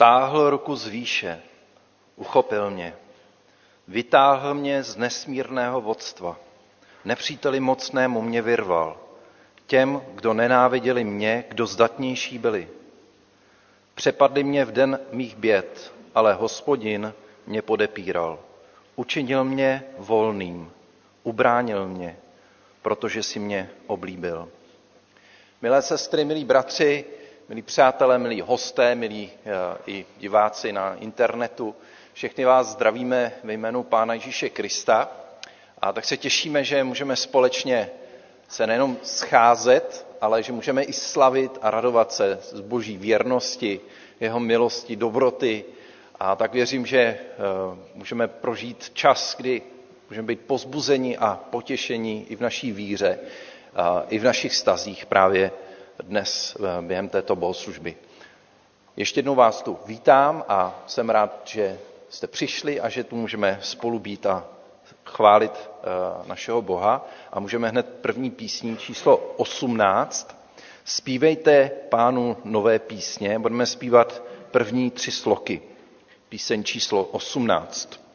Stáhl ruku z výše, uchopil mě, vytáhl mě z nesmírného vodstva. Nepříteli mocnému mě vyrval, těm, kdo nenáviděli mě, kdo zdatnější byli. Přepadli mě v den mých běd, ale hospodin mě podepíral. Učinil mě volným, ubránil mě, protože si mě oblíbil. Milé sestry, milí bratři, milí přátelé, milí hosté, milí eh, i diváci na internetu, všechny vás zdravíme ve jménu Pána Ježíše Krista a tak se těšíme, že můžeme společně se nejenom scházet, ale že můžeme i slavit a radovat se z boží věrnosti, jeho milosti, dobroty. A tak věřím, že eh, můžeme prožít čas, kdy můžeme být pozbuzeni a potěšení i v naší víře, i v našich stazích právě dnes eh, během této bohoslužby. Ještě jednou vás tu vítám a jsem rád, že jste přišli a že tu můžeme spolu být a chválit eh, našeho Boha. A můžeme hned první písní číslo 18. Spívejte pánu nové písně, budeme zpívat první tři sloky. Píseň číslo 18.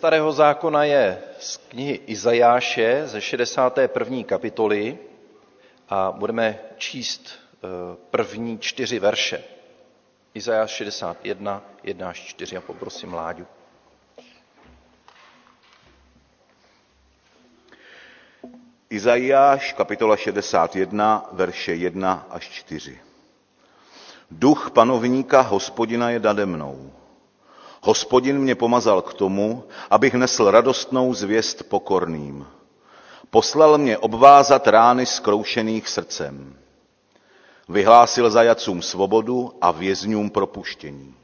Starého zákona je z knihy Izajáše ze 61. kapitoly a budeme číst eh, první čtyři verše. Izajáš 61, 1 až 4 a poprosím Láďu. Izajáš, kapitola 61, verše 1 až 4. Duch panovníka hospodina je nade mnou. Hospodin mě pomazal k tomu, abych nesl radostnou zvěst pokorným. Poslal mě obvázat rány skroušených srdcem. Vyhlásil zajacům svobodu a vězňům propuštění.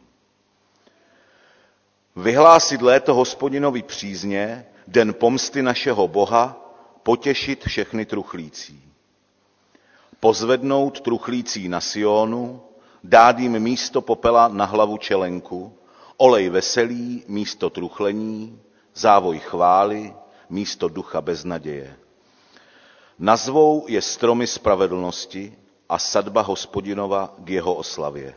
Vyhlásit léto hospodinovi přízně, den pomsty našeho Boha, potěšit všechny truchlící. Pozvednout truchlící na Sionu, dát jim místo popela na hlavu čelenku, olej veselý místo truchlení, závoj chvály místo ducha beznaděje. Nazvou je stromy spravedlnosti a sadba hospodinova k jeho oslavě.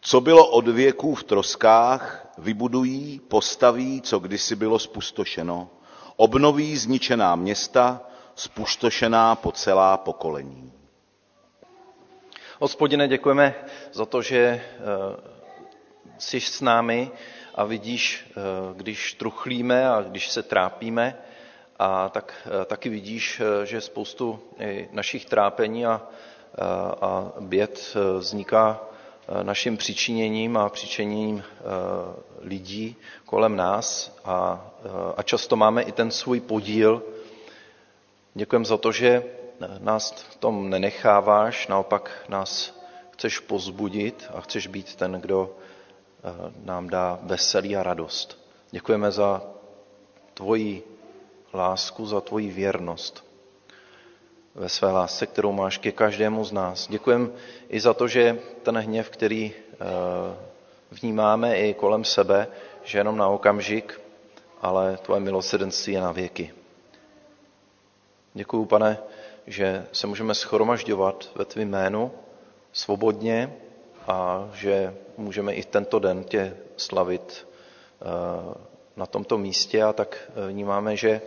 Co bylo od věků v troskách, vybudují, postaví, co kdysi bylo spustošeno, obnoví zničená města, spustošená po celá pokolení. Hospodine, děkujeme za to, že eh, jsi s námi a vidíš, eh, když truchlíme a když se trápíme, a tak eh, taky vidíš, že spoustu našich trápení a, a běd vzniká naším přičiněním a přičiněním lidí kolem nás a, a často máme i ten svůj podíl. Děkujeme za to, že nás v tom nenecháváš, naopak nás chceš pozbudit a chceš být ten, kdo eh, nám dá veselí a radost. Děkujeme za tvoji lásku, za tvoji věrnost ve své lásce, kterou máš ke každému z nás. Děkujeme i za to, že ten hněv, který eh, vnímáme i kolem sebe, že jenom na okamžik, ale tvoje milosrdenství je na věky. Děkuju, pane, že se můžeme schromažďovat ve tvým jménu svobodně a že můžeme i tento den tě slavit eh, na tomto místě a tak vnímáme, že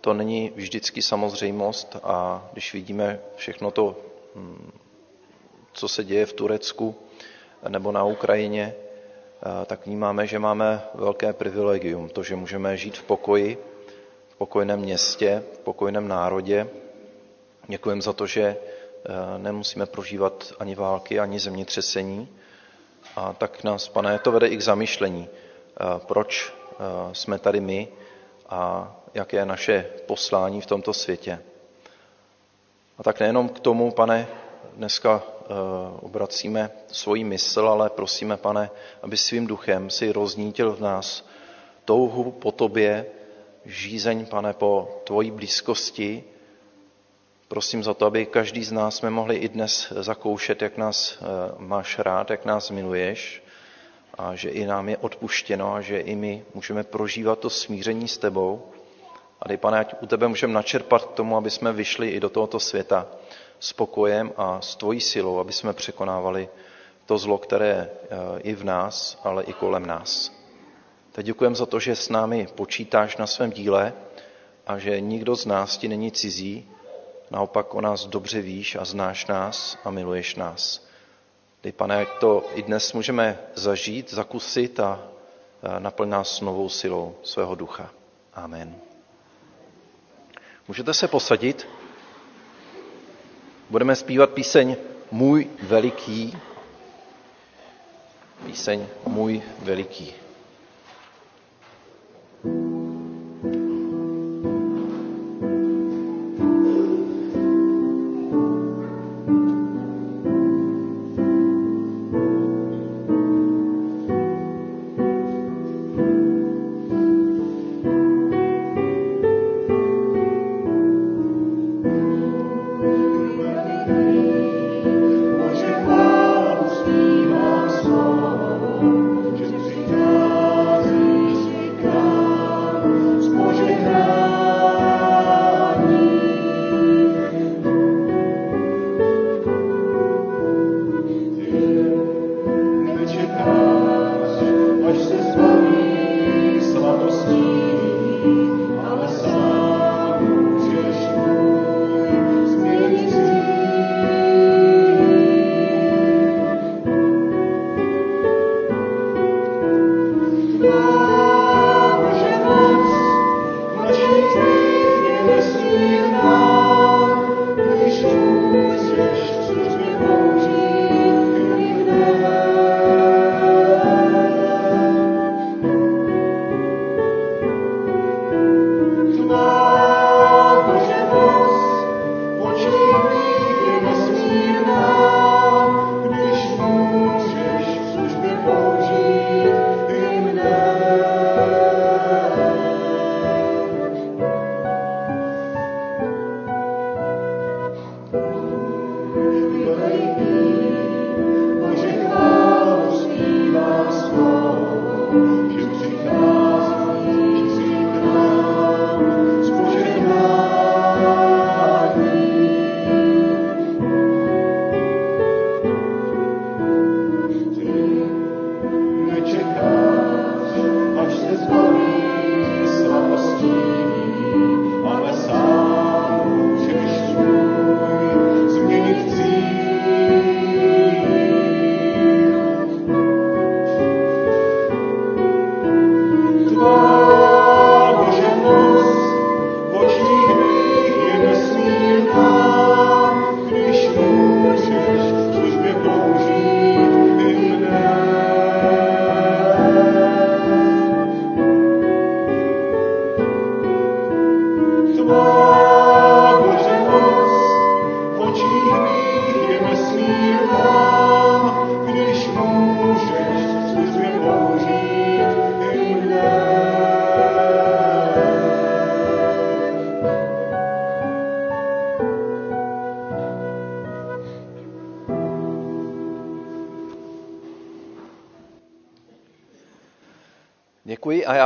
to není vždycky samozřejmost a když vidíme všechno to, hm, co se děje v Turecku nebo na Ukrajině, eh, tak vnímáme, že máme velké privilegium, to, že můžeme žít v pokoji, pokojném městě, v pokojném národě. Děkujeme za to, že eh, nemusíme prožívat ani války, ani zemětřesení. A tak nás, pane, to vede i k zamyšlení, eh, proč eh, jsme tady my a jaké je naše poslání v tomto světě. A tak nejenom k tomu, pane, dneska obracíme svoji mysl, ale prosíme, pane, aby svým duchem si roznítil v nás touhu po tobě, žízeň, pane, po tvojí blízkosti. Prosím za to, aby každý z nás jsme mohli i dnes zakoušet, jak nás eh, máš rád, jak nás miluješ a že i nám je odpuštěno a že i my můžeme prožívat to smíření s tebou. A dej, pane, ať u tebe můžeme načerpat k tomu, aby jsme vyšli i do tohoto světa s pokojem a s tvojí silou, aby jsme překonávali to zlo, které je eh, i v nás, ale i kolem nás. Teď děkujeme za to, že s námi počítáš na svém díle a že nikdo z nás ti není cizí, naopak o nás dobře víš a znáš nás a miluješ nás. Dej, pane, jak to i dnes můžeme zažít, zakusit a naplň nás novou silou svého ducha. Amen. Můžete se posadit. Budeme zpívat píseň Můj veliký. Píseň Můj veliký.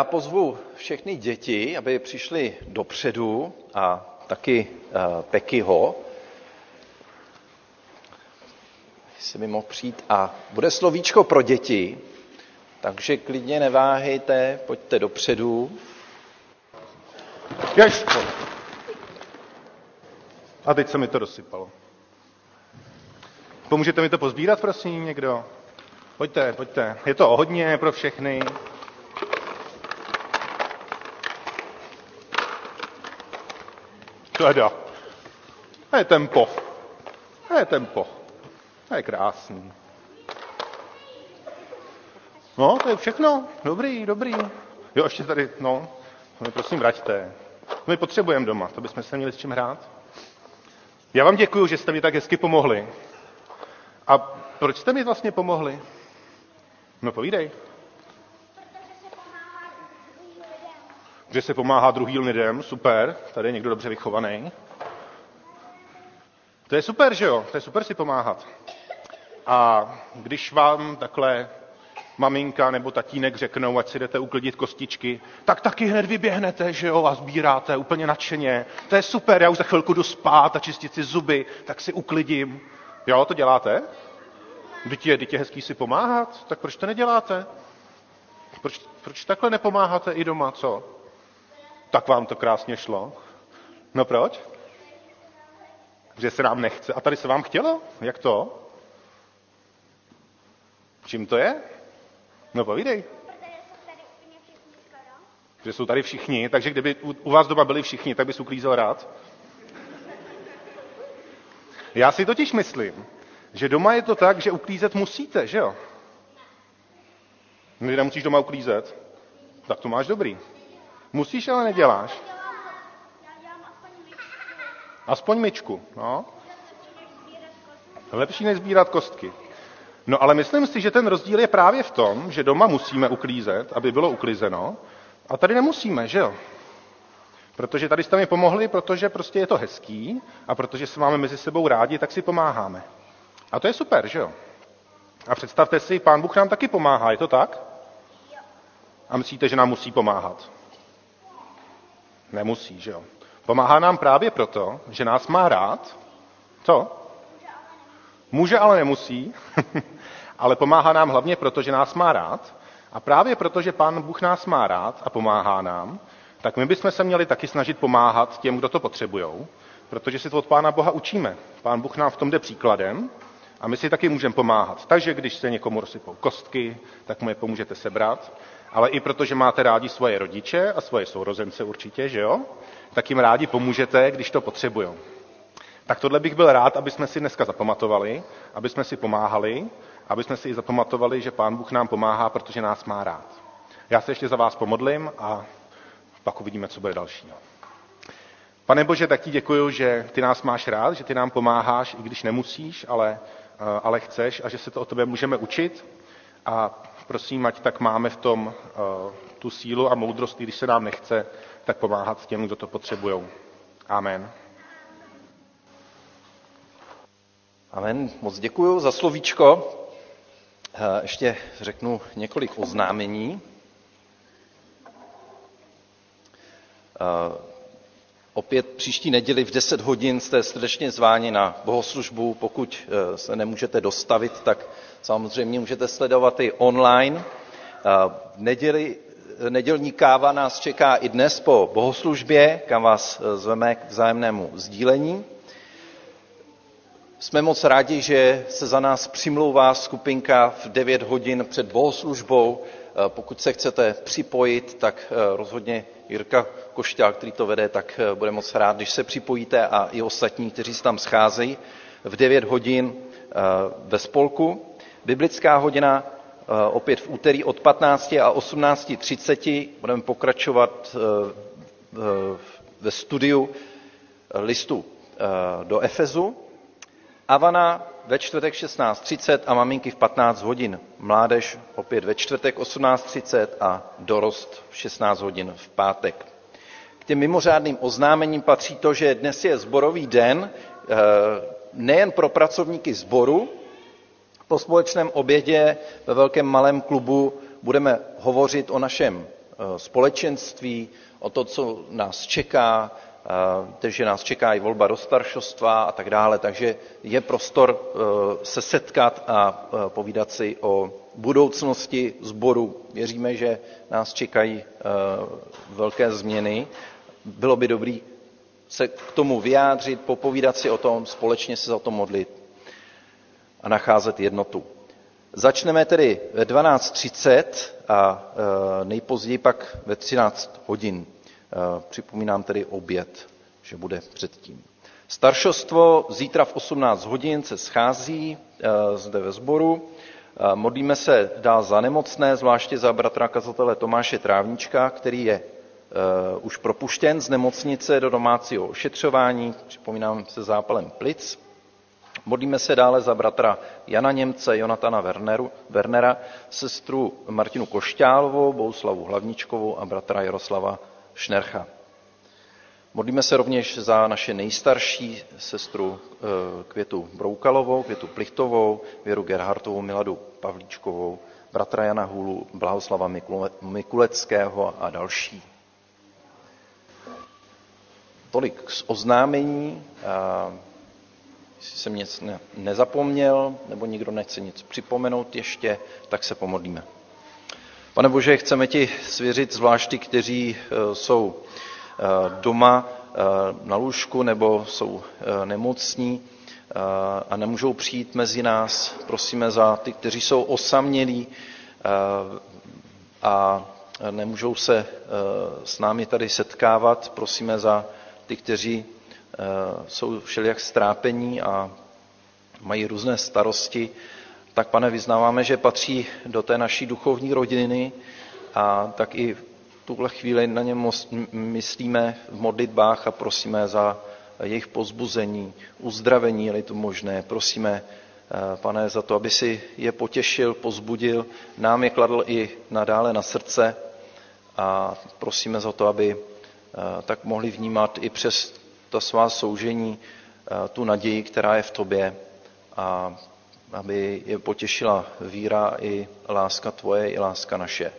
Pozvu všechny děti, aby přišli dopředu a taky uh, Pekyho, jestli by mohl přijít. A bude slovíčko pro děti, takže klidně neváhejte, pojďte dopředu. Jež. A teď se mi to rozsypalo. Pomůžete mi to pozbírat, prosím, někdo? Pojďte, pojďte. Je to hodně pro všechny. Teda. To je tempo. To je tempo. To je krásný. No, to je všechno. Dobrý, dobrý. Jo, ještě tady, no. My prosím, vraťte. My potřebujeme doma, to bychom se měli s čím hrát. Já vám děkuji, že jste mi tak hezky pomohli. A proč jste mi vlastně pomohli? No povídej. Že se pomáhá druhým lidem, super, tady je někdo dobře vychovaný. To je super, že jo? To je super si pomáhat. A když vám takhle maminka nebo tatínek řeknou, ať si jdete uklidit kostičky, tak taky hned vyběhnete, že jo, a sbíráte úplně nadšeně. To je super, já už za chvilku jdu spát a čistit si zuby, tak si uklidím. Jo, to děláte? Teď je, je hezký si pomáhat, tak proč to neděláte? Proč, proč takhle nepomáháte i doma, co? Tak vám to krásně šlo. No proč? Že se nám nechce. A tady se vám chtělo? Jak to? Čím to je? No povídej. Že jsou tady všichni, takže kdyby u vás doma byli všichni, tak bys uklízel rád. Já si totiž myslím, že doma je to tak, že uklízet musíte, že jo? Když nemusíš doma uklízet, tak to máš dobrý. Musíš, ale neděláš. Aspoň myčku, no. Lepší než sbírat kostky. No ale myslím si, že ten rozdíl je právě v tom, že doma musíme uklízet, aby bylo uklizeno, a tady nemusíme, že jo? Protože tady jste mi pomohli, protože prostě je to hezký a protože se máme mezi sebou rádi, tak si pomáháme. A to je super, že jo? A představte si, pán Bůh nám taky pomáhá, je to tak? A myslíte, že nám musí pomáhat? Nemusí, že jo? Pomáhá nám právě proto, že nás má rád. Co? Může, ale nemusí. ale pomáhá nám hlavně proto, že nás má rád. A právě proto, že Pán Bůh nás má rád a pomáhá nám, tak my bychom se měli taky snažit pomáhat těm, kdo to potřebují, protože si to od Pána Boha učíme. Pán Bůh nám v tom jde příkladem a my si taky můžeme pomáhat. Takže když se někomu rozsypou kostky, tak mu je pomůžete sebrat. Ale i protože máte rádi svoje rodiče a svoje sourozence určitě, že jo? Tak jim rádi pomůžete, když to potřebují. Tak tohle bych byl rád, aby jsme si dneska zapamatovali, aby jsme si pomáhali, aby jsme si i zapamatovali, že Pán Bůh nám pomáhá, protože nás má rád. Já se ještě za vás pomodlím a pak uvidíme, co bude další. Pane Bože, tak ti děkuji, že ty nás máš rád, že ty nám pomáháš, i když nemusíš, ale, eh, ale chceš a že se to o tebe můžeme učit. A prosím, ať tak máme v tom uh, tu sílu a moudrost, když se nám nechce, tak pomáhat těm, kdo to potřebují. Amen. Amen. Moc děkuji za slovíčko. Eh, ještě řeknu několik oznámení. Eh, opět příští neděli v 10 hodin jste srdečně zváni na bohoslužbu. Pokud eh, se nemůžete dostavit, tak samozřejmě můžete sledovat i online. V neděli, nedělní káva nás čeká i dnes po bohoslužbě, kam vás zveme k vzájemnému sdílení. Jsme moc rádi, že se za nás přimlouvá skupinka v 9 hodin před bohoslužbou. Eh, pokud se chcete připojit, tak eh, rozhodně Jirka Košťál, který to vede, tak eh, bude moc rád, když se připojíte a i ostatní, kteří se tam scházejí v 9 hodin ve spolku. Biblická hodina opět v úterý od 15 a 18.30. Budeme pokračovat ve studiu listu do Efezu. Avana ve čtvrtek 16.30 a maminky v 15 hodin. Mládež opět ve čtvrtek 18.30 a dorost v 16 hodin v pátek. K těm mimořádným oznámením patří to, že dnes je zborový den nejen pro pracovníky zboru, po společném obědě ve velkém malém klubu budeme hovořit o našem eh, společenství, o to, co nás čeká, takže nás čeká i volba do staršostva a tak dále, takže je prostor eh, se setkat a eh, povídat si o budoucnosti zboru. Věříme, že nás čekají velké změny. Bylo by dobré se k tomu vyjádřit, popovídat si o tom, společně se za to modlit a nacházet jednotu. Začneme tedy ve 12.30 a nejpozději pak ve 13 hodin. E, připomínám tedy oběd, že bude předtím. Staršostvo zítra v 18 hodin se schází e, zde ve sboru. Modlíme se dál za nemocné, zvláště za bratra kazatele Tomáše Trávnička, který je už propuštěn z nemocnice do domácího ošetřování, připomínám se zápalem plic. Modlíme se dále za bratra Jana Němce, Jonatana Werneru, Wernera, sestru Martinu Košťálovou, Bouslavu Hlavničkovou a bratra Jaroslava Šnercha. Modlíme se rovněž za naše nejstarší sestru eh, Květu Broukalovou, Květu Plichtovou, Věru Gerhartovou, Miladu Pavlíčkovou, bratra Jana Hůlu, Blahoslava Mikuleckého a další. Tolik z oznámení. Jestli jsem nic ne, nezapomněl, nebo nikdo nechce nic připomenout ještě, tak se pomodlíme. Pane Bože, chceme ti svěřit zvlášť ty, kteří e, jsou e, doma e, na lůžku nebo jsou nemocní a nemůžou přijít mezi nás. Prosíme za ty, kteří jsou osamělí a nemůžou se s námi tady setkávat. Prosíme za ty, kteří Eh, jsou všelijak strápení a mají různé starosti, tak pane, vyznáváme, že patří do té naší duchovní rodiny a tak i v tuhle chvíli na ně myslíme v modlitbách a prosíme za jejich pozbuzení, uzdravení, je to možné. Prosíme, eh, pane, za to, aby si je potěšil, pozbudil, nám je kladl i nadále na srdce a prosíme za to, aby eh, tak mohli vnímat i přes ta svá soužení, eh, tu naději, která je v tobě a aby je potěšila víra i láska tvoje, i láska naše.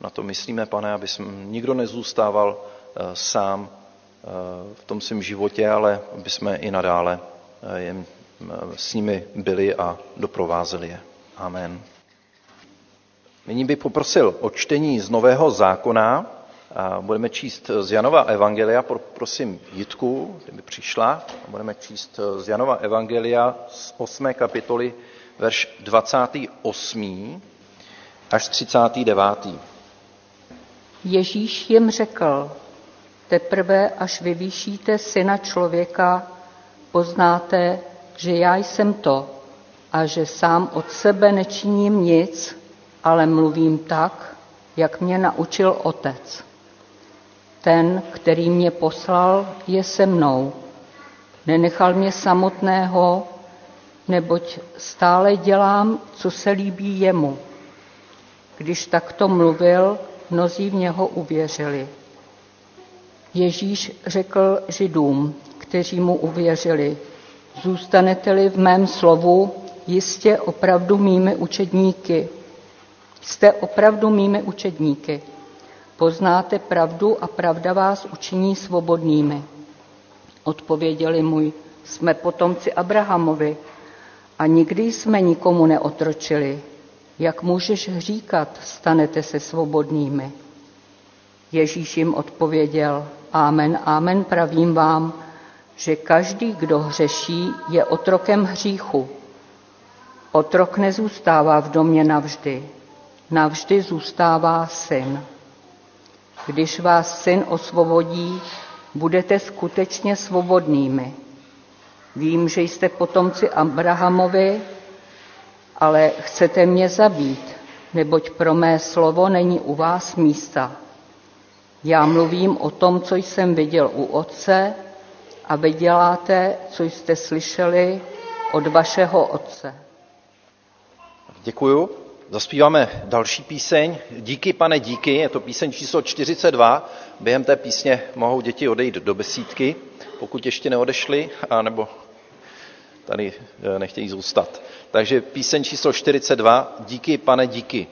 Na to myslíme, pane, aby nikdo nezůstával eh, sám eh, v tom svém životě, ale aby jsme i nadále jen s nimi byli a doprovázeli je. Amen. Nyní bych poprosil o čtení z Nového zákona, budeme číst z Janova Evangelia, prosím Jitku, kdyby přišla, budeme číst z Janova Evangelia z 8. kapitoly, verš 28. až 39. Ježíš jim řekl, teprve až vyvýšíte syna člověka, poznáte, že já jsem to a že sám od sebe nečiním nic, ale mluvím tak, jak mě naučil otec. Ten, který mě poslal, je se mnou. Nenechal mě samotného, neboť stále dělám, co se líbí jemu. Když takto mluvil, mnozí v něho uvěřili. Ježíš řekl židům, kteří mu uvěřili, zůstanete-li v mém slovu, jistě opravdu mými učedníky. Jste opravdu mými učedníky. Poznáte pravdu a pravda vás učiní svobodnými. Odpověděli mu, jsme potomci Abrahamovi a nikdy jsme nikomu neotročili. Jak můžeš říkat, stanete se svobodnými? Ježíš jim odpověděl, Amen, amen, pravím vám, že každý, kdo hřeší, je otrokem hříchu. Otrok nezůstává v domě navždy, navždy zůstává syn. Když vás syn osvobodí, budete skutečně svobodnými. Vím, že jste potomci Abrahamovi, ale chcete mě zabít, neboť pro mé slovo není u vás místa. Já mluvím o tom, co jsem viděl u otce a vy děláte, co jste slyšeli od vašeho otce. Děkuju. Zaspíváme další píseň. Díky, pane, díky. Je to píseň číslo 42. Během té písně mohou děti odejít do besídky, pokud ještě neodešli, nebo tady eh, nechtějí zůstat. Takže píseň číslo 42. Díky, pane, díky.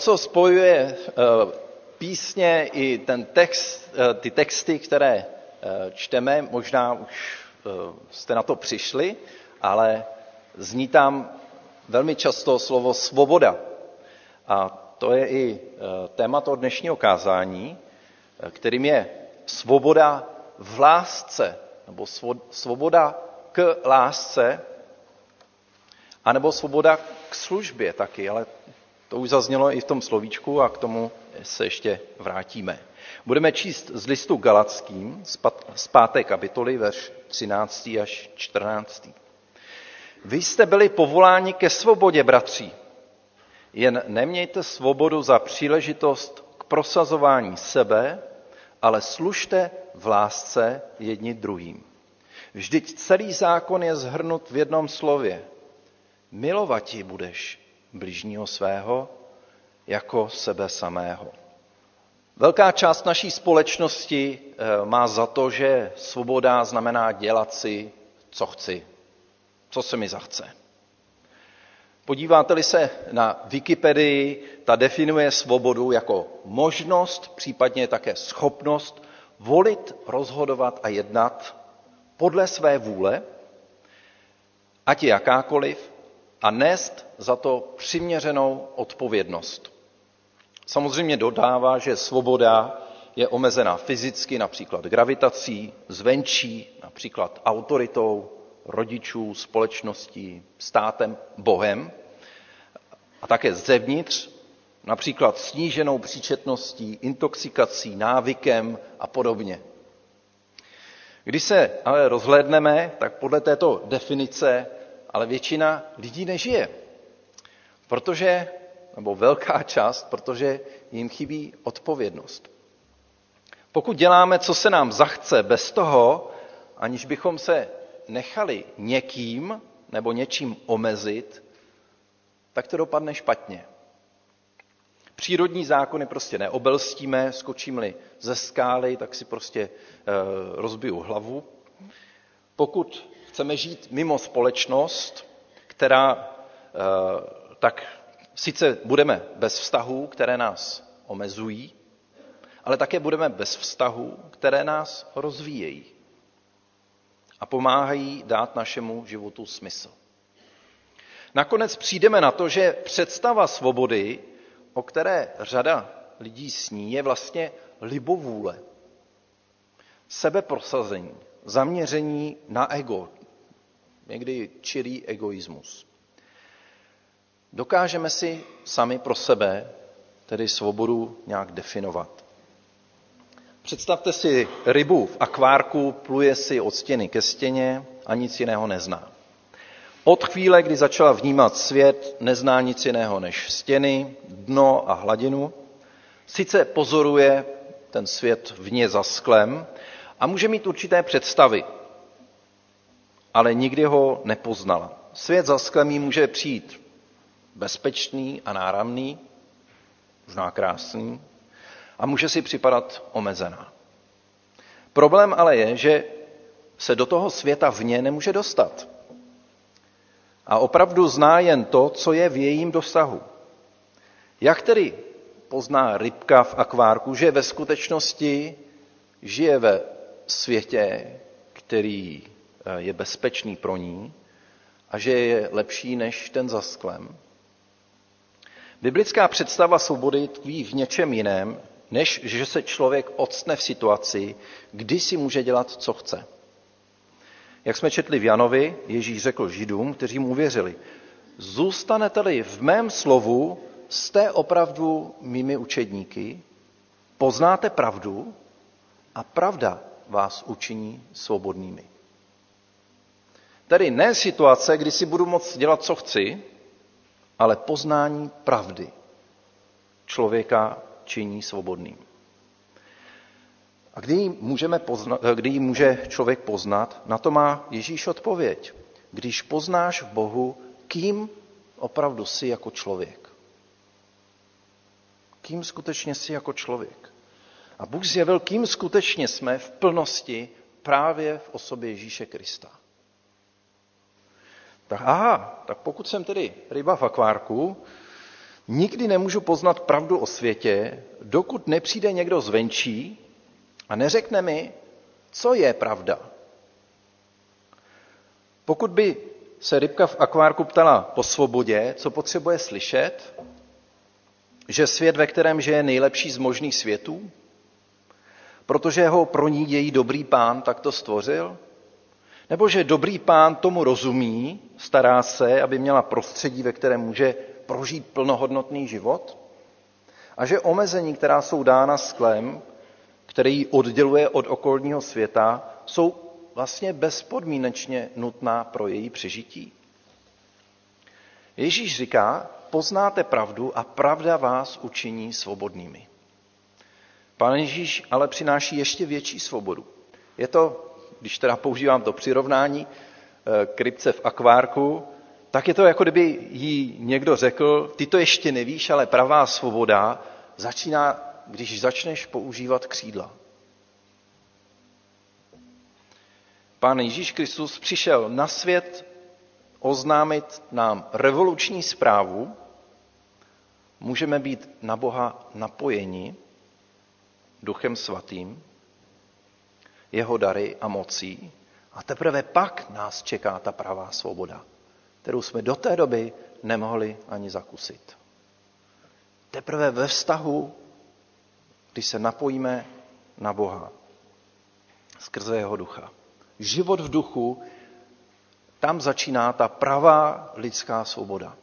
Co spojuje eh, písně i ten text, eh, ty texty, které eh, čteme, možná už jste na to přišli, ale zní tam velmi často slovo svoboda. A to je i téma toho dnešního kázání, kterým je svoboda v lásce, nebo svoboda k lásce, anebo svoboda k službě taky, ale to už zaznělo i v tom slovíčku a k tomu se ještě vrátíme. Budeme číst z listu Galackým z páté kapitoly, verš 13. až 14. Vy jste byli povoláni ke svobodě, bratři. Jen nemějte svobodu za příležitost k prosazování sebe, ale služte v lásce jedni druhým. Vždyť celý zákon je zhrnut v jednom slově. Milovati budeš bližního svého jako sebe samého. Velká část naší společnosti eh, má za to, že svoboda znamená dělat si, co chci, co se mi zachce. Podíváte-li se na Wikipedii, ta definuje svobodu jako možnost, případně také schopnost volit, rozhodovat a jednat podle své vůle, ať je jakákoliv, a nést za to přiměřenou odpovědnost. Samozřejmě dodává, že svoboda je omezená fyzicky, například gravitací, zvenčí, například autoritou rodičů, společností, státem, Bohem, a také zevnitř, například sníženou příčetností, intoxikací, návykem a podobně. Když se ale rozhlédneme, tak podle této definice ale většina lidí nežije. Protože, nebo velká část, protože jim chybí odpovědnost. Pokud děláme, co se nám zachce, bez toho, aniž bychom se nechali někým nebo něčím omezit, tak to dopadne špatně. Přírodní zákony prostě neobelstíme, skočím-li ze skály, tak si prostě e, rozbiju hlavu. Pokud chceme žít mimo společnost, která eh, tak Sice budeme bez vztahů, které nás omezují, ale také budeme bez vztahů, které nás rozvíjejí a pomáhají dát našemu životu smysl. Nakonec přijdeme na to, že představa svobody, o které řada lidí sní, je vlastně libovůle, sebeprosazení, zaměření na ego, někdy čirý egoismus. Dokážeme si sami pro sebe tedy svobodu nějak definovat. Představte si rybu v akvárku, pluje si od stěny ke stěně a nic jiného nezná. Od chvíle, kdy začala vnímat svět, nezná nic jiného než stěny, dno a hladinu. Sice pozoruje ten svět vně za sklem a může mít určité představy, ale nikdy ho nepoznala. Svět za sklem jí může přijít bezpečný a náramný, možná krásný, a může si připadat omezená. Problém ale je, že se do toho světa vně nemůže dostat. A opravdu zná jen to, co je v jejím dosahu. Jak tedy pozná rybka v akvárku, že ve skutečnosti žije ve světě, který je bezpečný pro ní a že je lepší než ten za sklem? Biblická představa svobody tkví v něčem jiném, než že se člověk odstne v situaci, kdy si může dělat, co chce. Jak jsme četli v Janovi, Ježíš řekl židům, kteří mu uvěřili, zůstanete-li v mém slovu, jste opravdu mými učedníky, poznáte pravdu a pravda vás učiní svobodnými. Tedy ne situace, kdy si budu moct dělat, co chci, ale poznání pravdy člověka činí svobodným. A kdy ji, můžeme poznat, kdy ji může člověk poznat? Na to má Ježíš odpověď. Když poznáš v Bohu, kým opravdu jsi jako člověk. Kým skutečně jsi jako člověk. A Bůh zjevil, kým skutečně jsme v plnosti právě v osobě Ježíše Krista. Tak aha, tak pokud jsem tedy ryba v akvárku, nikdy nemůžu poznat pravdu o světě, dokud nepřijde někdo zvenčí a neřekne mi, co je pravda. Pokud by se rybka v akvárku ptala po svobodě, co potřebuje slyšet, že svět, ve kterém žije nejlepší z možných světů, protože ho pro ní její dobrý pán takto stvořil, nebo že dobrý pán tomu rozumí, stará se, aby měla prostředí, ve kterém může prožít plnohodnotný život, a že omezení, která jsou dána sklem, který ji odděluje od okolního světa, jsou vlastně bezpodmínečně nutná pro její přežití. Ježíš říká, poznáte pravdu a pravda vás učiní svobodnými. Pán Ježíš ale přináší ještě větší svobodu. Je to, když teda používám to přirovnání, eh, krypce v akvárku, tak je to jako kdyby jí někdo řekl, ty to ještě nevíš, ale pravá svoboda začíná, když začneš používat křídla. Pán Ježíš Kristus přišel na svět oznámit nám revoluční zprávu, můžeme být na Boha napojeni duchem svatým, jeho dary a mocí a teprve pak nás čeká ta pravá svoboda kterou jsme do té doby nemohli ani zakusit. Teprve ve vztahu, když se napojíme na Boha skrze jeho ducha. Život v duchu, tam začíná ta pravá lidská svoboda.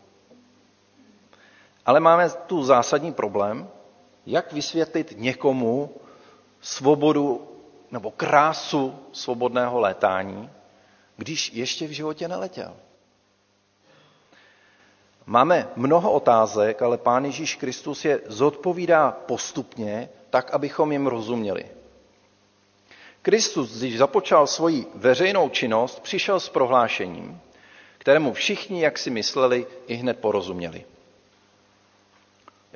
Ale máme tu zásadní problém, jak vysvětlit někomu svobodu nebo krásu svobodného létání, když ještě v životě neletěl. Máme mnoho otázek, ale Pán Ježíš Kristus je zodpovídá postupně, tak, abychom jim rozuměli. Kristus, když započal svoji veřejnou činnost, přišel s prohlášením, kterému všichni, jak si mysleli, i hned porozuměli.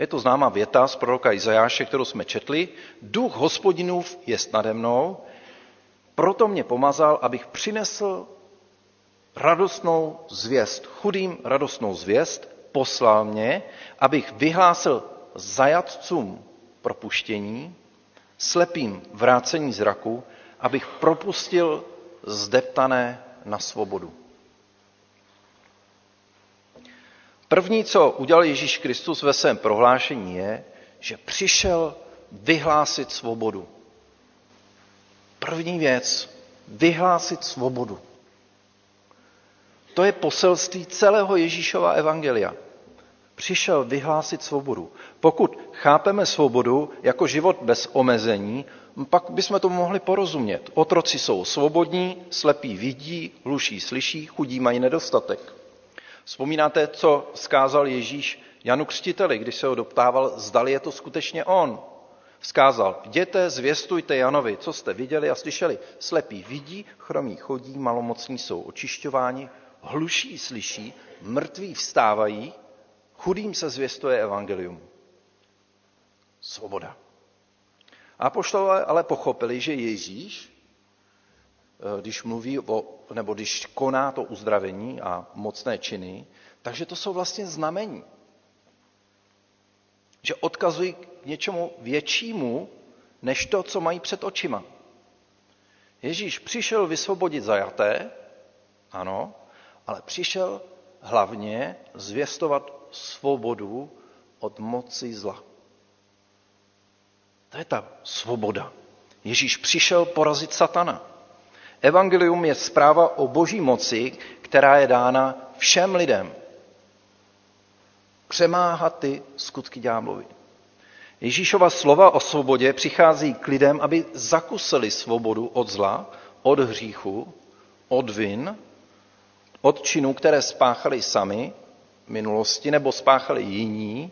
Je to známá věta z proroka Izajáše, kterou jsme četli. Duch hospodinův je nade mnou, proto mě pomazal, abych přinesl radostnou zvěst, chudým radostnou zvěst, poslal mě, abych vyhlásil zajatcům propuštění, slepým vrácení zraku, abych propustil zdeptané na svobodu. První, co udělal Ježíš Kristus ve svém prohlášení, je, že přišel vyhlásit svobodu. První věc, vyhlásit svobodu. To je poselství celého Ježíšova evangelia. Přišel vyhlásit svobodu. Pokud chápeme svobodu jako život bez omezení, pak bychom tomu mohli porozumět. Otroci jsou svobodní, slepí vidí, hluší slyší, chudí mají nedostatek. Vzpomínáte, co skázal Ježíš Janu Křtiteli, když se ho doptával, zdali je to skutečně on. Vzkázal, jděte, zvěstujte Janovi, co jste viděli a slyšeli. Slepí vidí, chromí chodí, malomocní jsou očišťováni, hluší slyší, mrtví vstávají, chudým se zvěstuje evangelium. Svoboda. A poštolové ale pochopili, že Ježíš, když mluví o, nebo když koná to uzdravení a mocné činy, takže to jsou vlastně znamení. Že odkazují k něčemu většímu, než to, co mají před očima. Ježíš přišel vysvobodit zajaté, ano, ale přišel hlavně zvěstovat svobodu od moci zla. To je ta svoboda. Ježíš přišel porazit satana. Evangelium je zpráva o boží moci, která je dána všem lidem. Přemáhat ty skutky ďáblovi. Ježíšova slova o svobodě přichází k lidem, aby zakusili svobodu od zla, od hříchu, od vin, od činů, které spáchali sami v minulosti nebo spáchali jiní,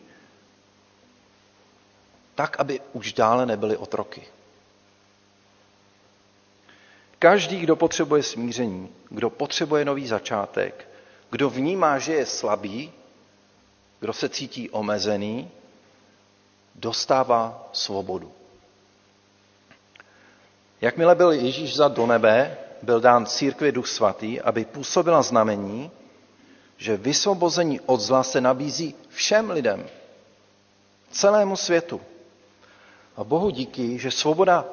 tak, aby už dále nebyli otroky. Každý, kdo potřebuje smíření, kdo potřebuje nový začátek, kdo vnímá, že je slabý, kdo se cítí omezený, dostává svobodu. Jakmile byl Ježíš za do nebe, byl dán církvi duch svatý, aby působila znamení, že vysvobození od zla se nabízí všem lidem, celému světu. A Bohu díky, že svoboda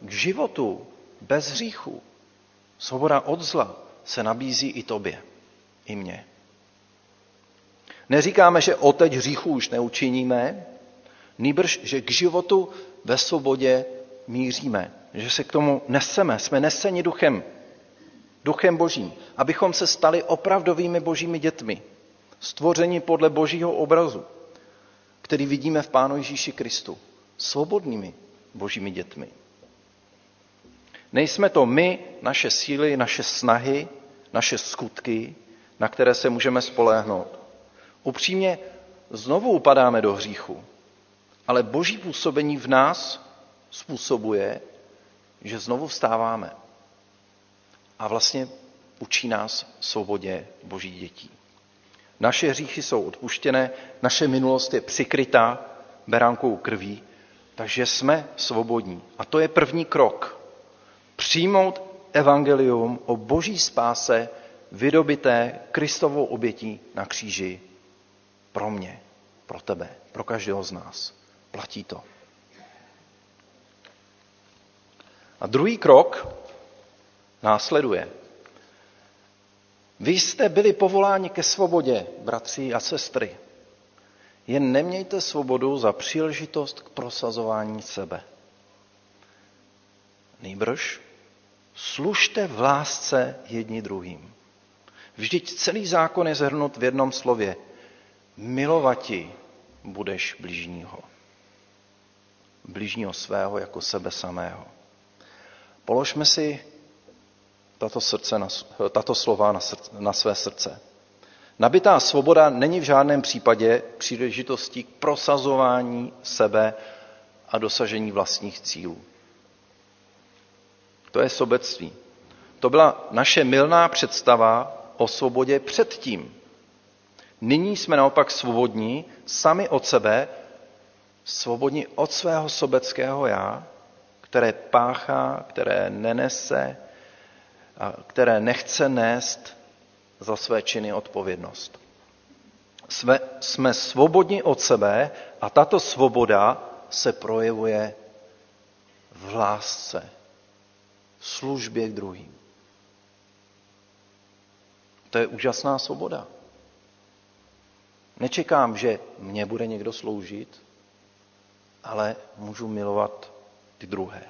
k životu bez hříchu, svoboda od zla se nabízí i tobě, i mně. Neříkáme, že oteď hříchu už neučiníme, nýbrž, že k životu ve svobodě míříme, že se k tomu neseme, jsme neseni duchem, duchem božím, abychom se stali opravdovými božími dětmi, stvoření podle božího obrazu, který vidíme v Pánu Ježíši Kristu svobodnými božími dětmi. Nejsme to my, naše síly, naše snahy, naše skutky, na které se můžeme spoléhnout. Upřímně znovu upadáme do hříchu, ale boží působení v nás způsobuje, že znovu vstáváme. A vlastně učí nás svobodě boží dětí. Naše hříchy jsou odpuštěné, naše minulost je přikrytá beránkou krví takže jsme svobodní. A to je první krok. Přijmout evangelium o boží spáse vydobité Kristovou obětí na kříži pro mě, pro tebe, pro každého z nás. Platí to. A druhý krok následuje. Vy jste byli povoláni ke svobodě, bratři a sestry. Jen nemějte svobodu za příležitost k prosazování sebe. Nýbrž služte v lásce jedni druhým. Vždyť celý zákon je zhrnut v jednom slově. Milovati budeš blížního. Blížního svého jako sebe samého. Položme si tato, srdce na, tato slova na, srdce, na své srdce. Nabitá svoboda není v žádném případě příležitostí k prosazování sebe a dosažení vlastních cílů. To je sobectví. To byla naše milná představa o svobodě předtím. Nyní jsme naopak svobodní sami od sebe, svobodní od svého sobeckého já, které páchá, které nenese, a které nechce nést za své činy odpovědnost. jsme, jsme svobodní od sebe a tato svoboda se projevuje v lásce, službě k druhým. To je úžasná svoboda. Nečekám, že mě bude někdo sloužit, ale můžu milovat ty druhé.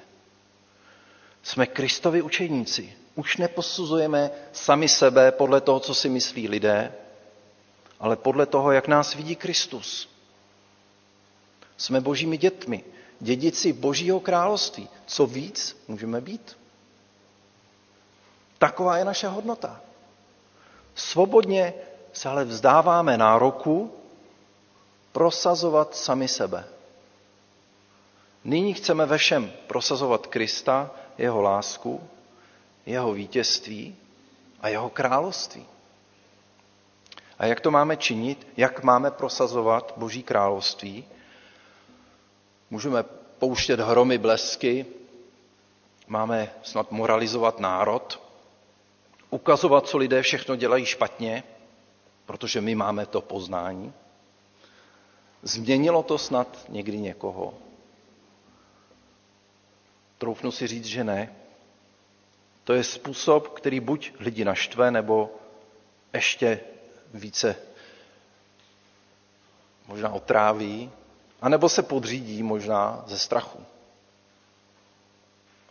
Jsme Kristovi učeníci. Už neposuzujeme sami sebe podle toho, co si myslí lidé, ale podle toho, jak nás vidí Kristus. Jsme božími dětmi, dědici božího království. Co víc můžeme být? Taková je naše hodnota. Svobodně se ale vzdáváme nároku prosazovat sami sebe. Nyní chceme ve všem prosazovat Krista, jeho lásku, jeho vítězství a jeho království. A jak to máme činit? Jak máme prosazovat Boží království? Můžeme pouštět hromy, blesky, máme snad moralizovat národ, ukazovat, co lidé všechno dělají špatně, protože my máme to poznání. Změnilo to snad někdy někoho? Troufnu si říct, že ne. To je způsob, který buď lidi naštve, nebo ještě více možná otráví, anebo se podřídí možná ze strachu.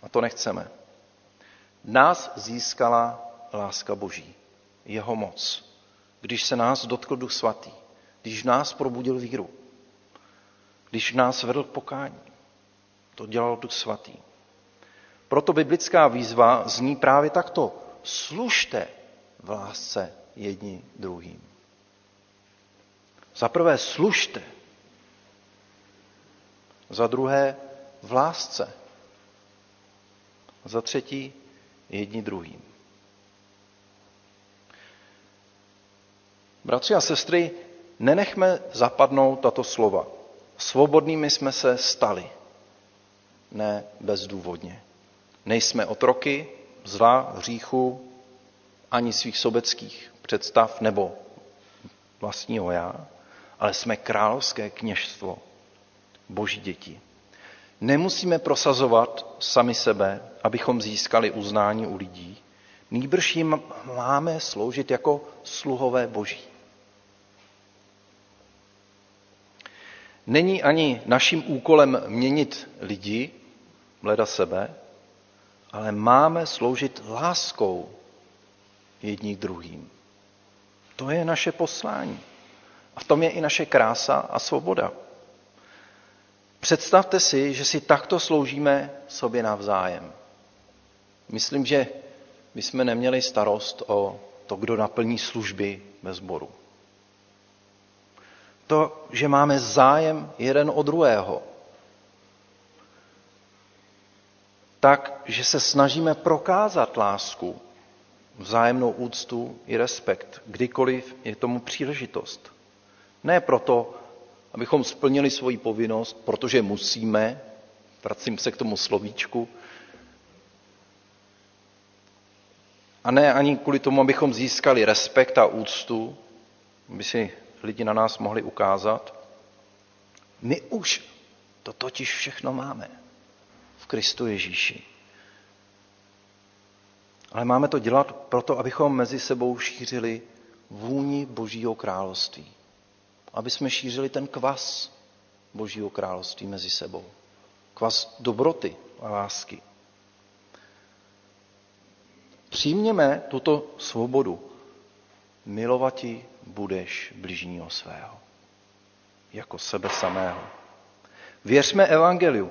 A to nechceme. Nás získala láska Boží, jeho moc, když se nás dotkl Duch Svatý, když nás probudil víru, když nás vedl k pokání. To dělal Duch Svatý. Proto biblická výzva zní právě takto. Služte v lásce jedni druhým. Za prvé služte. Za druhé v lásce. Za třetí jedni druhým. Bratři a sestry, nenechme zapadnout tato slova. Svobodnými jsme se stali, ne bezdůvodně. Nejsme otroky zla, hříchu, ani svých sobeckých představ nebo vlastního já, ale jsme královské kněžstvo, boží děti. Nemusíme prosazovat sami sebe, abychom získali uznání u lidí, nýbrž jim máme sloužit jako sluhové boží. Není ani naším úkolem měnit lidi, leda sebe, ale máme sloužit láskou jední druhým. To je naše poslání. A v tom je i naše krása a svoboda. Představte si, že si takto sloužíme sobě navzájem. Myslím, že bychom neměli starost o to, kdo naplní služby ve sboru. To, že máme zájem jeden o druhého, tak, že se snažíme prokázat lásku, vzájemnou úctu i respekt, kdykoliv je tomu příležitost. Ne proto, abychom splnili svoji povinnost, protože musíme, vracím se k tomu slovíčku, a ne ani kvůli tomu, abychom získali respekt a úctu, aby si lidi na nás mohli ukázat. My už to totiž všechno máme. Kristu Ježíši. Ale máme to dělat proto, abychom mezi sebou šířili vůni Božího království. Aby jsme šířili ten kvas Božího království mezi sebou. Kvas dobroty a lásky. Přijměme tuto svobodu. Milovati budeš bližního svého. Jako sebe samého. Věřme evangeliu.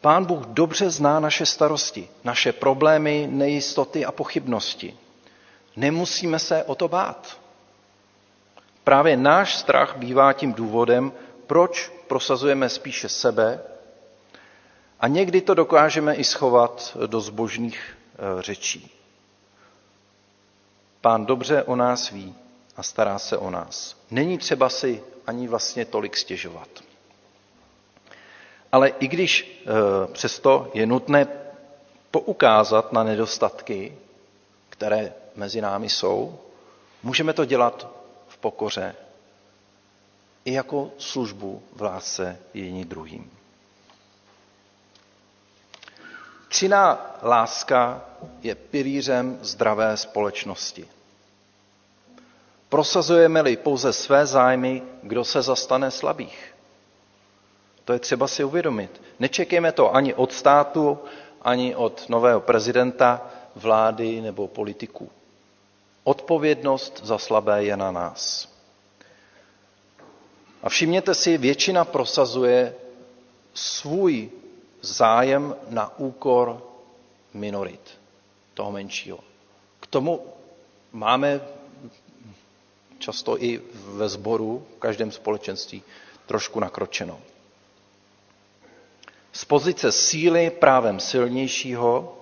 Pán Bůh dobře zná naše starosti, naše problémy, nejistoty a pochybnosti. Nemusíme se o to bát. Právě náš strach bývá tím důvodem, proč prosazujeme spíše sebe a někdy to dokážeme i schovat do zbožných eh, řečí. Pán dobře o nás ví a stará se o nás. Není třeba si ani vlastně tolik stěžovat. Ale i když eh, přesto je nutné poukázat na nedostatky, které mezi námi jsou, můžeme to dělat v pokoře i jako službu v lásce jedni druhým. Činná láska je pilířem zdravé společnosti. Prosazujeme-li pouze své zájmy, kdo se zastane slabých? To je třeba si uvědomit. Nečekejme to ani od státu, ani od nového prezidenta, vlády nebo politiků. Odpovědnost za slabé je na nás. A všimněte si, většina prosazuje svůj zájem na úkor minorit, toho menšího. K tomu máme často i ve sboru, v každém společenství, trošku nakročeno. Z pozice síly právem silnějšího,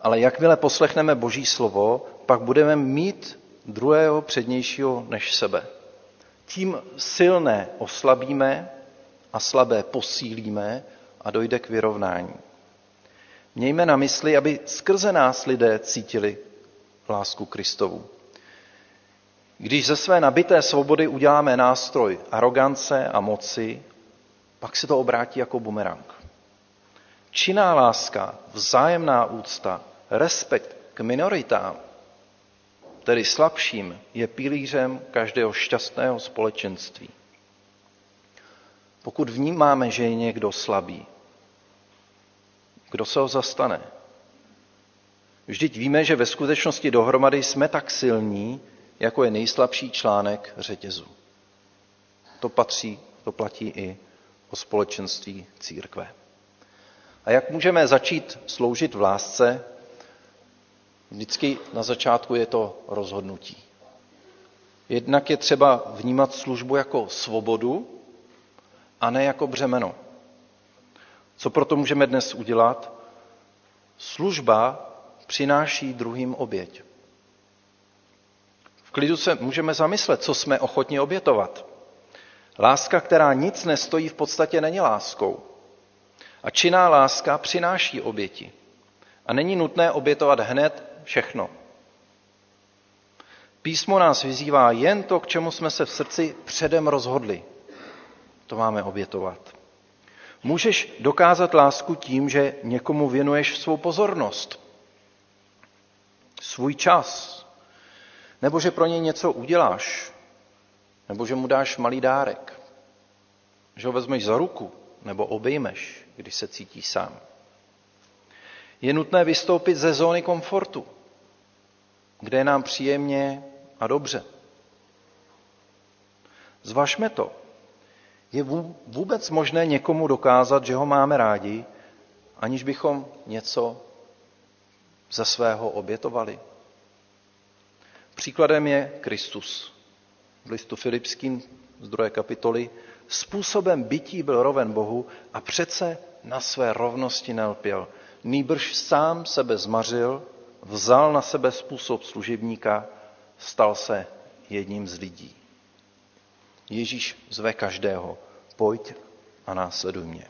ale jakmile poslechneme Boží slovo, pak budeme mít druhého přednějšího než sebe. Tím silné oslabíme a slabé posílíme a dojde k vyrovnání. Mějme na mysli, aby skrze nás lidé cítili lásku Kristovu. Když ze své nabité svobody uděláme nástroj arogance a moci, pak se to obrátí jako bumerang. Činná láska, vzájemná úcta, respekt k minoritám, tedy slabším, je pilířem každého šťastného společenství. Pokud vnímáme, že je někdo slabý, kdo se ho zastane? Vždyť víme, že ve skutečnosti dohromady jsme tak silní, jako je nejslabší článek řetězu. To patří, to platí i o společenství církve. A jak můžeme začít sloužit v lásce? Vždycky na začátku je to rozhodnutí. Jednak je třeba vnímat službu jako svobodu a ne jako břemeno. Co proto můžeme dnes udělat? Služba přináší druhým oběť. Klidu se můžeme zamyslet, co jsme ochotni obětovat. Láska, která nic nestojí, v podstatě není láskou. A činná láska přináší oběti. A není nutné obětovat hned všechno. Písmo nás vyzývá jen to, k čemu jsme se v srdci předem rozhodli. To máme obětovat. Můžeš dokázat lásku tím, že někomu věnuješ svou pozornost, svůj čas, nebo že pro něj něco uděláš, nebo že mu dáš malý dárek, že ho vezmeš za ruku, nebo obejmeš, když se cítí sám. Je nutné vystoupit ze zóny komfortu, kde je nám příjemně a dobře. Zvažme to. Je vůbec možné někomu dokázat, že ho máme rádi, aniž bychom něco ze svého obětovali? Příkladem je Kristus. V listu Filipským z druhé kapitoly způsobem bytí byl roven Bohu a přece na své rovnosti nelpěl. Nýbrž sám sebe zmařil, vzal na sebe způsob služebníka, stal se jedním z lidí. Ježíš zve každého, pojď a následuj mě.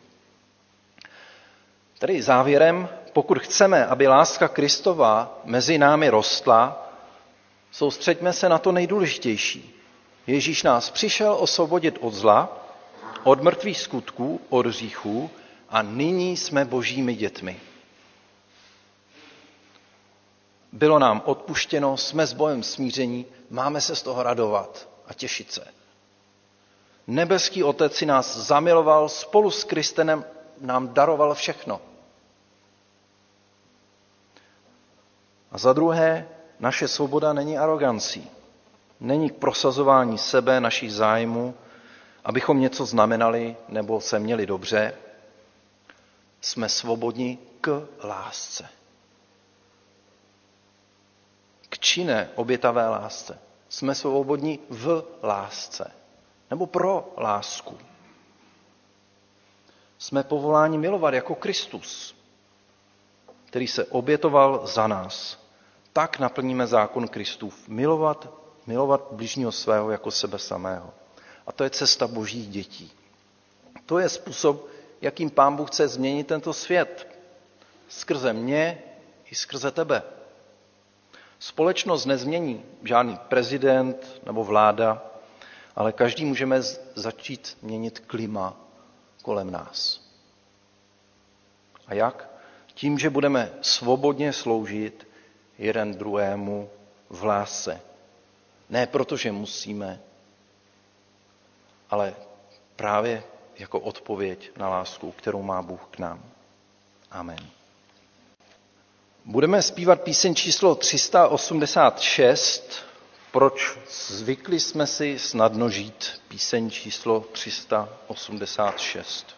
Tedy závěrem, pokud chceme, aby láska Kristova mezi námi rostla, soustřeďme se na to nejdůležitější. Ježíš nás přišel osvobodit od zla, od mrtvých skutků, od říchů a nyní jsme božími dětmi. Bylo nám odpuštěno, jsme s bojem smíření, máme se z toho radovat a těšit se. Nebeský Otec si nás zamiloval, spolu s Kristenem nám daroval všechno. A za druhé, naše svoboda není arogancí. Není k prosazování sebe, našich zájmů, abychom něco znamenali nebo se měli dobře. Jsme svobodní k lásce. K činné obětavé lásce. Jsme svobodní v lásce nebo pro lásku. Jsme povoláni milovat jako Kristus, který se obětoval za nás. Tak naplníme zákon Kristův. Milovat, milovat bližního svého jako sebe samého. A to je cesta božích dětí. To je způsob, jakým pán Bůh chce změnit tento svět. Skrze mě i skrze tebe. Společnost nezmění žádný prezident nebo vláda, ale každý můžeme začít měnit klima kolem nás. A jak? Tím, že budeme svobodně sloužit jeden druhému v lásce. Ne protože musíme, ale právě jako odpověď na lásku, kterou má Bůh k nám. Amen. Budeme zpívat píseň číslo 386. Proč zvykli jsme si snadno žít? Píseň číslo 386.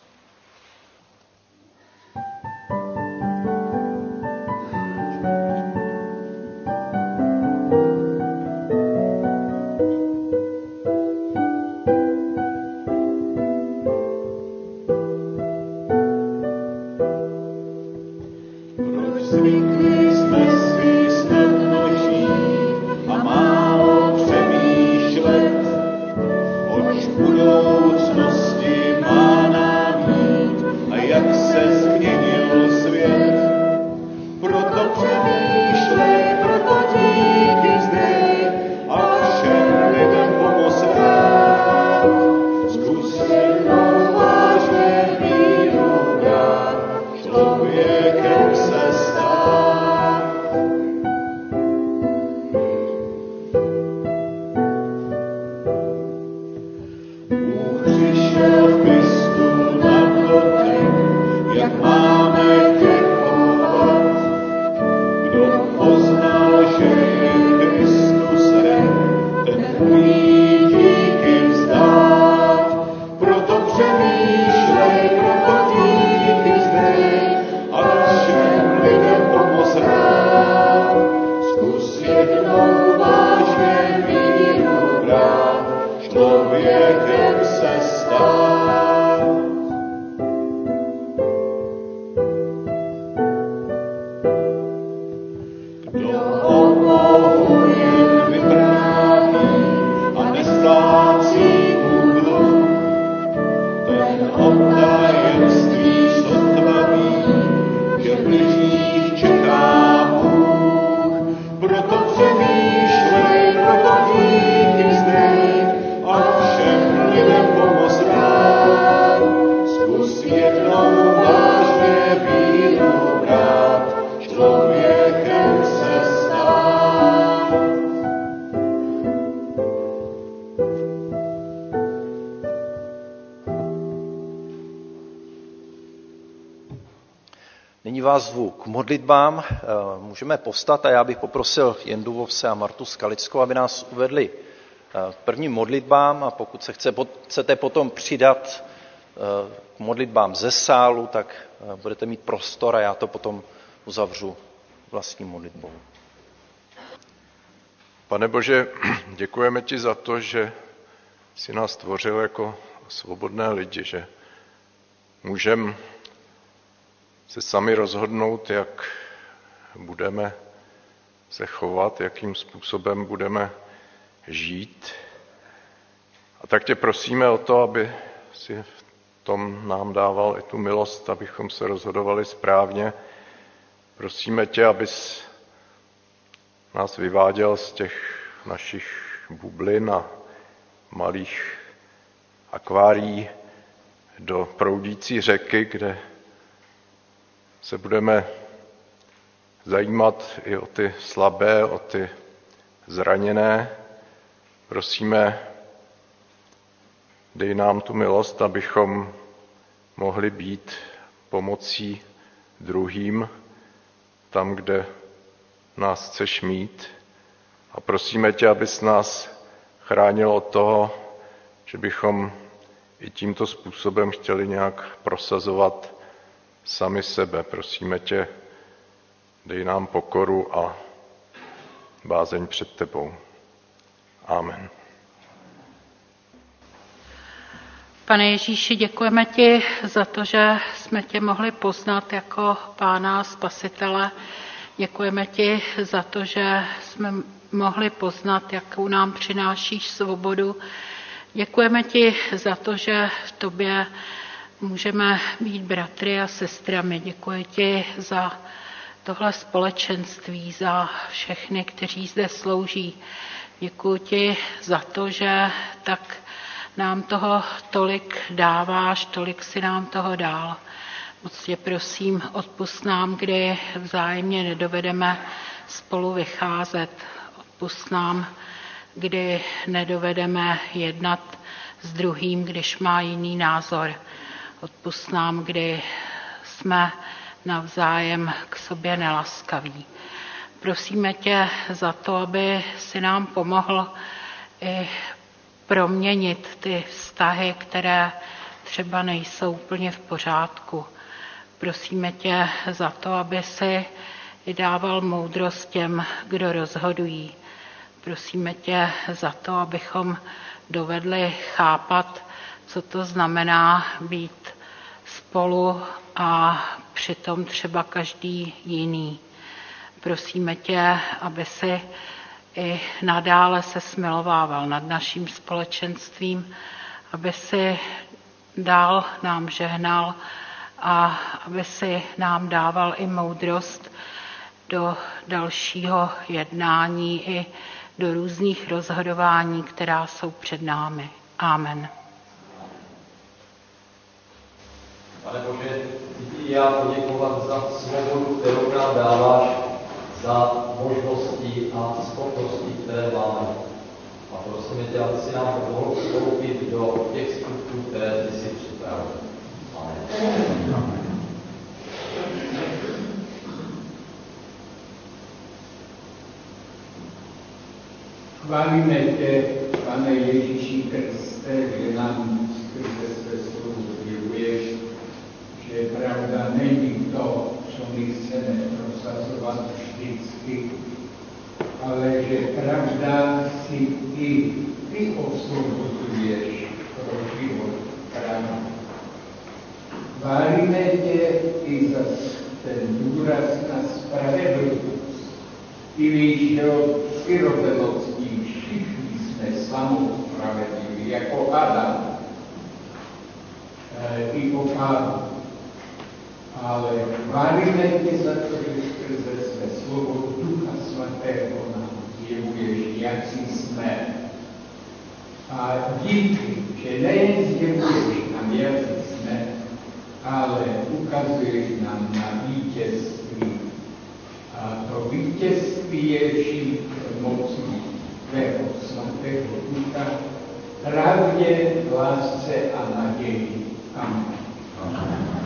modlitbám. Eh, můžeme povstat a já bych poprosil Jendu Vovse a Martu Skalickou, aby nás uvedli eh, prvním modlitbám a pokud se chce, chcete potom přidat eh, k modlitbám ze sálu, tak budete mít prostor a já to potom uzavřu vlastní modlitbou. Pane Bože, děkujeme ti za to, že jsi nás stvořil jako svobodné lidi, že můžeme se sami rozhodnout, jak budeme se chovat, jakým způsobem budeme žít. A tak tě prosíme o to, aby si v tom nám dával i tu milost, abychom se rozhodovali správně. Prosíme tě, abys nás vyváděl z těch našich bublin a malých akvárií do proudící řeky, kde se budeme zajímat i o ty slabé, o ty zraněné. Prosíme, dej nám tu milost, abychom mohli být pomocí druhým tam, kde nás chceš mít. A prosíme tě, abys nás chránil od toho, že bychom i tímto způsobem chtěli nějak prosazovat sami sebe. Prosíme tě, dej nám pokoru a bázeň před tebou. Amen. Pane Ježíši, děkujeme ti za to, že jsme tě mohli poznat jako pána spasitele. Děkujeme ti za to, že jsme mohli poznat, jakou nám přinášíš svobodu. Děkujeme ti za to, že v tobě můžeme být bratry a sestrami. Děkuji ti za tohle společenství, za všechny, kteří zde slouží. Děkuji ti za to, že tak nám toho tolik dáváš, tolik si nám toho dál. Moc tě prosím, odpust nám, kdy vzájemně nedovedeme spolu vycházet. Odpust nám, kdy nedovedeme jednat s druhým, když má jiný názor. Odpust nám, kdy jsme navzájem k sobě nelaskaví. Prosíme tě za to, aby si nám pomohl i proměnit ty vztahy, které třeba nejsou úplně v pořádku. Prosíme tě za to, aby si dával moudrost těm, kdo rozhodují. Prosíme tě za to, abychom dovedli chápat, co to znamená být spolu a přitom třeba každý jiný. Prosíme tě, aby si i nadále se smilovával nad naším společenstvím, aby si dál nám žehnal a aby si nám dával i moudrost do dalšího jednání i do různých rozhodování, která jsou před námi. Amen. Pane Bože, chci já poděkovat za svobodu, kterou nám dáváš, za možnosti a schopnosti, které máme. A prosím tě, aby si nám pomohl vstoupit do těch skutků, které ty si připravil. Amen. Chválíme tě, pane Ježíši Kriste, že nám skrze že pravda není to, co my chceme prosazovat vždycky, ale že pravda si ty, ty osvoboduješ pro život pravdy. Chválíme tě i za ten důraz na spravedlnost. Ty víš, že od syrotelostí všichni jsme samospravedliví, jako Adam, e, i po pádu. Ale chválíme tě za to, že skrze své slovo Ducha Svatého nám zjevuješ, jak jsme. A díky, že nejen zjevuješ nám, jak jsme, ale ukazuješ nám na vítězství. A to vítězství je vším mocí tvého svatého ducha, pravdě, lásce a naději. Amen. Amen.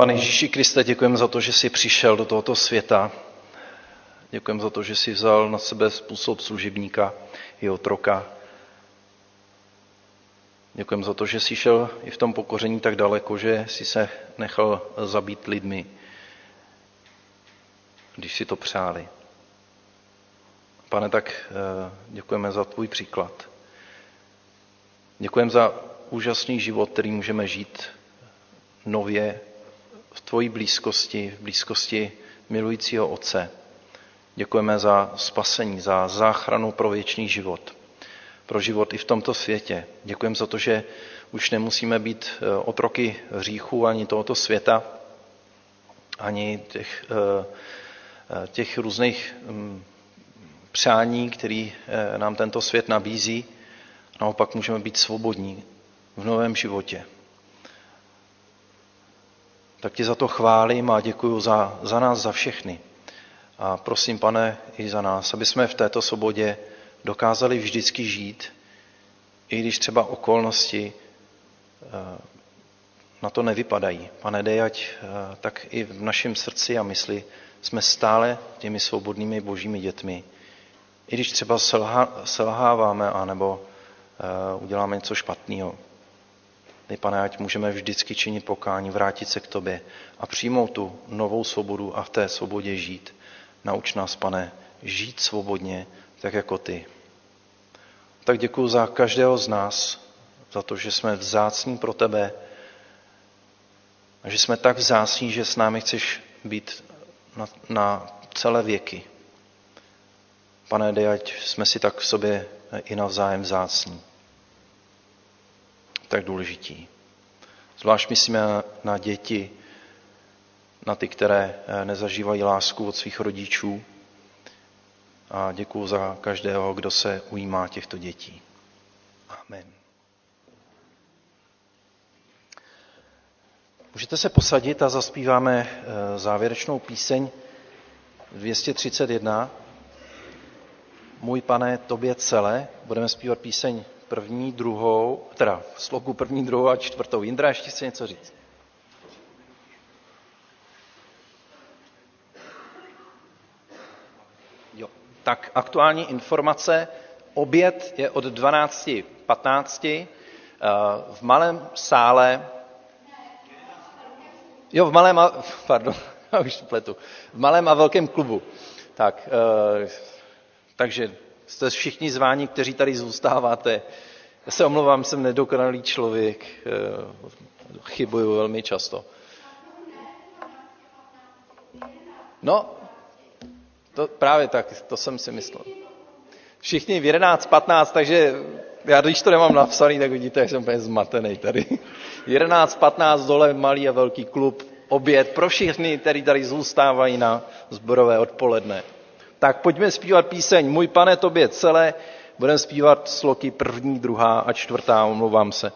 Pane Ježíši Kriste, děkujeme za to, že jsi přišel do tohoto světa. Děkujeme za to, že jsi vzal na sebe způsob služebníka i otroka. Děkujeme za to, že jsi šel i v tom pokoření tak daleko, že jsi se nechal zabít lidmi, když si to přáli. Pane, tak eh, děkujeme za tvůj příklad. Děkujeme za úžasný život, který můžeme žít nově v tvojí blízkosti, v blízkosti milujícího Otce. Děkujeme za spasení, za záchranu pro věčný život, pro život i v tomto světě. Děkujeme za to, že už nemusíme být eh, otroky hříchu ani tohoto světa, ani těch, eh, eh, těch různých mm, přání, který nám tento svět nabízí. Naopak můžeme být svobodní v novém životě. Tak ti za to chválím a děkuji za, za nás, za všechny. A prosím, pane, i za nás, aby jsme v této svobodě dokázali vždycky žít, i když třeba okolnosti eh, na to nevypadají. Pane, dej, ať eh, tak i v našem srdci a mysli jsme stále těmi svobodnými božími dětmi. I když třeba selháváme, anebo eh, uděláme něco špatného. Dej, pane, ať můžeme vždycky činit pokání, vrátit se k tobě a přijmout tu novou svobodu a v té svobodě žít. Nauč nás, pane, žít svobodně, tak jako ty. Tak děkuji za každého z nás, za to, že jsme vzácní pro tebe a že jsme tak vzácní, že s námi chceš být na, na celé věky. Pane, dej, ať jsme si tak v sobě i navzájem vzácní. Tak důležití. Zvlášť myslíme na děti, na ty, které eh, nezažívají lásku od svých rodičů. A děkuji za každého, kdo se ujímá těchto dětí. Amen. Můžete se posadit a zaspíváme eh, závěrečnou píseň 231. Můj pane, tobě celé. Budeme zpívat píseň první, druhou, teda sloku první, druhou a čtvrtou. Jindra ještě chce něco říct. tak aktuální informace. Oběd je od 12.15 eh, v malém sále. Jo, v malém a, pardon, už pletu. V malém a velkém klubu. Tak, eh, takže jste všichni zváni, kteří tady zůstáváte. Já se omlouvám, jsem nedokonalý člověk, eh, chybuju velmi často. No, to, právě tak, to jsem si myslel. Všichni v 11.15, takže já když to nemám napsaný, tak vidíte, jak jsem úplně zmatený tady. 11.15 dole malý a velký klub, oběd pro všechny, kteří tady zůstávají na zborové odpoledne. Tak pojďme zpívat píseň Můj pane tobě celé, budeme zpívat sloky první, druhá a čtvrtá, omlouvám se.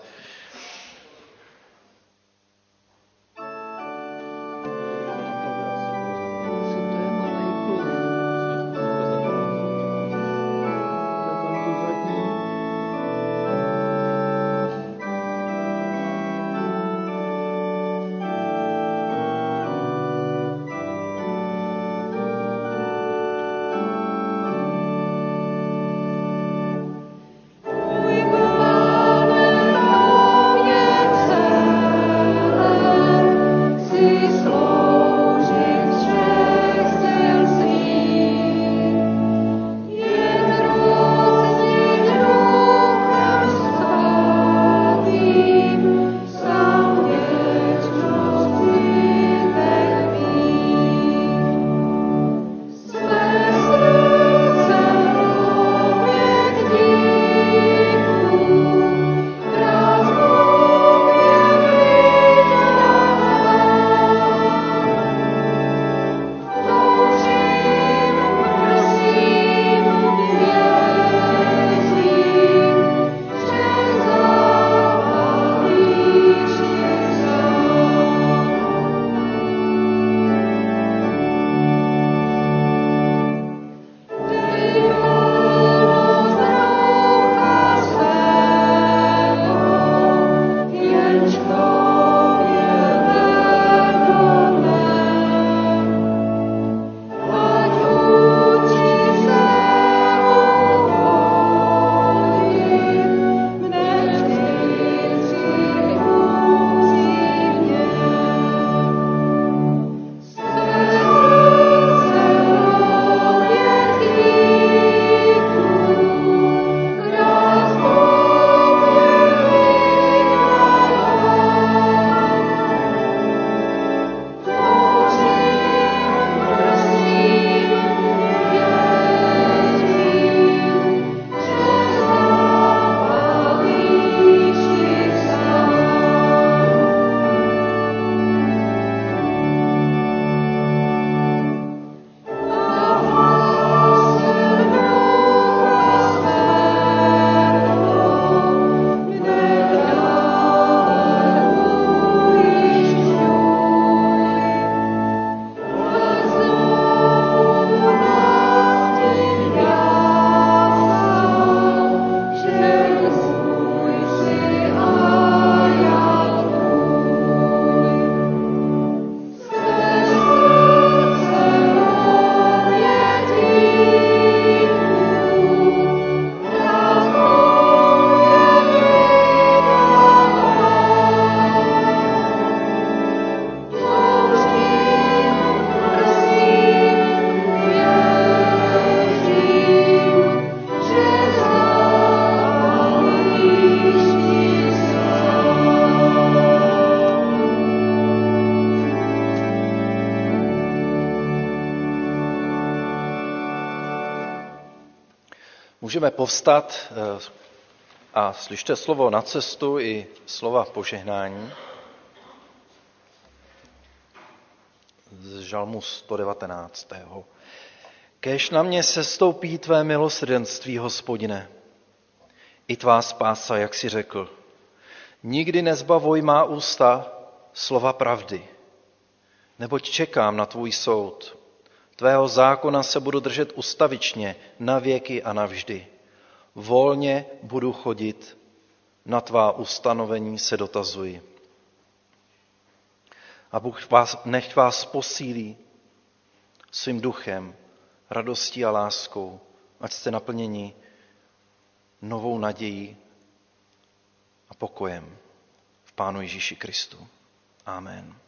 Povstat eh, a slyšte slovo na cestu i slova požehnání. Z žalmu 119. Kéž na mě sestoupí tvé milosrdenství, hospodine, i tvá spása, jak si řekl. Nikdy nezbavuj má ústa slova pravdy, neboť čekám na tvůj soud. Tvého zákona se budu držet ustavičně na věky a navždy. Volně budu chodit, na tvá ustanovení se dotazuji. A Bůh vás, nech vás posílí svým duchem, radostí a láskou, ať jste naplněni novou nadějí a pokojem v Pánu Ježíši Kristu. Amen.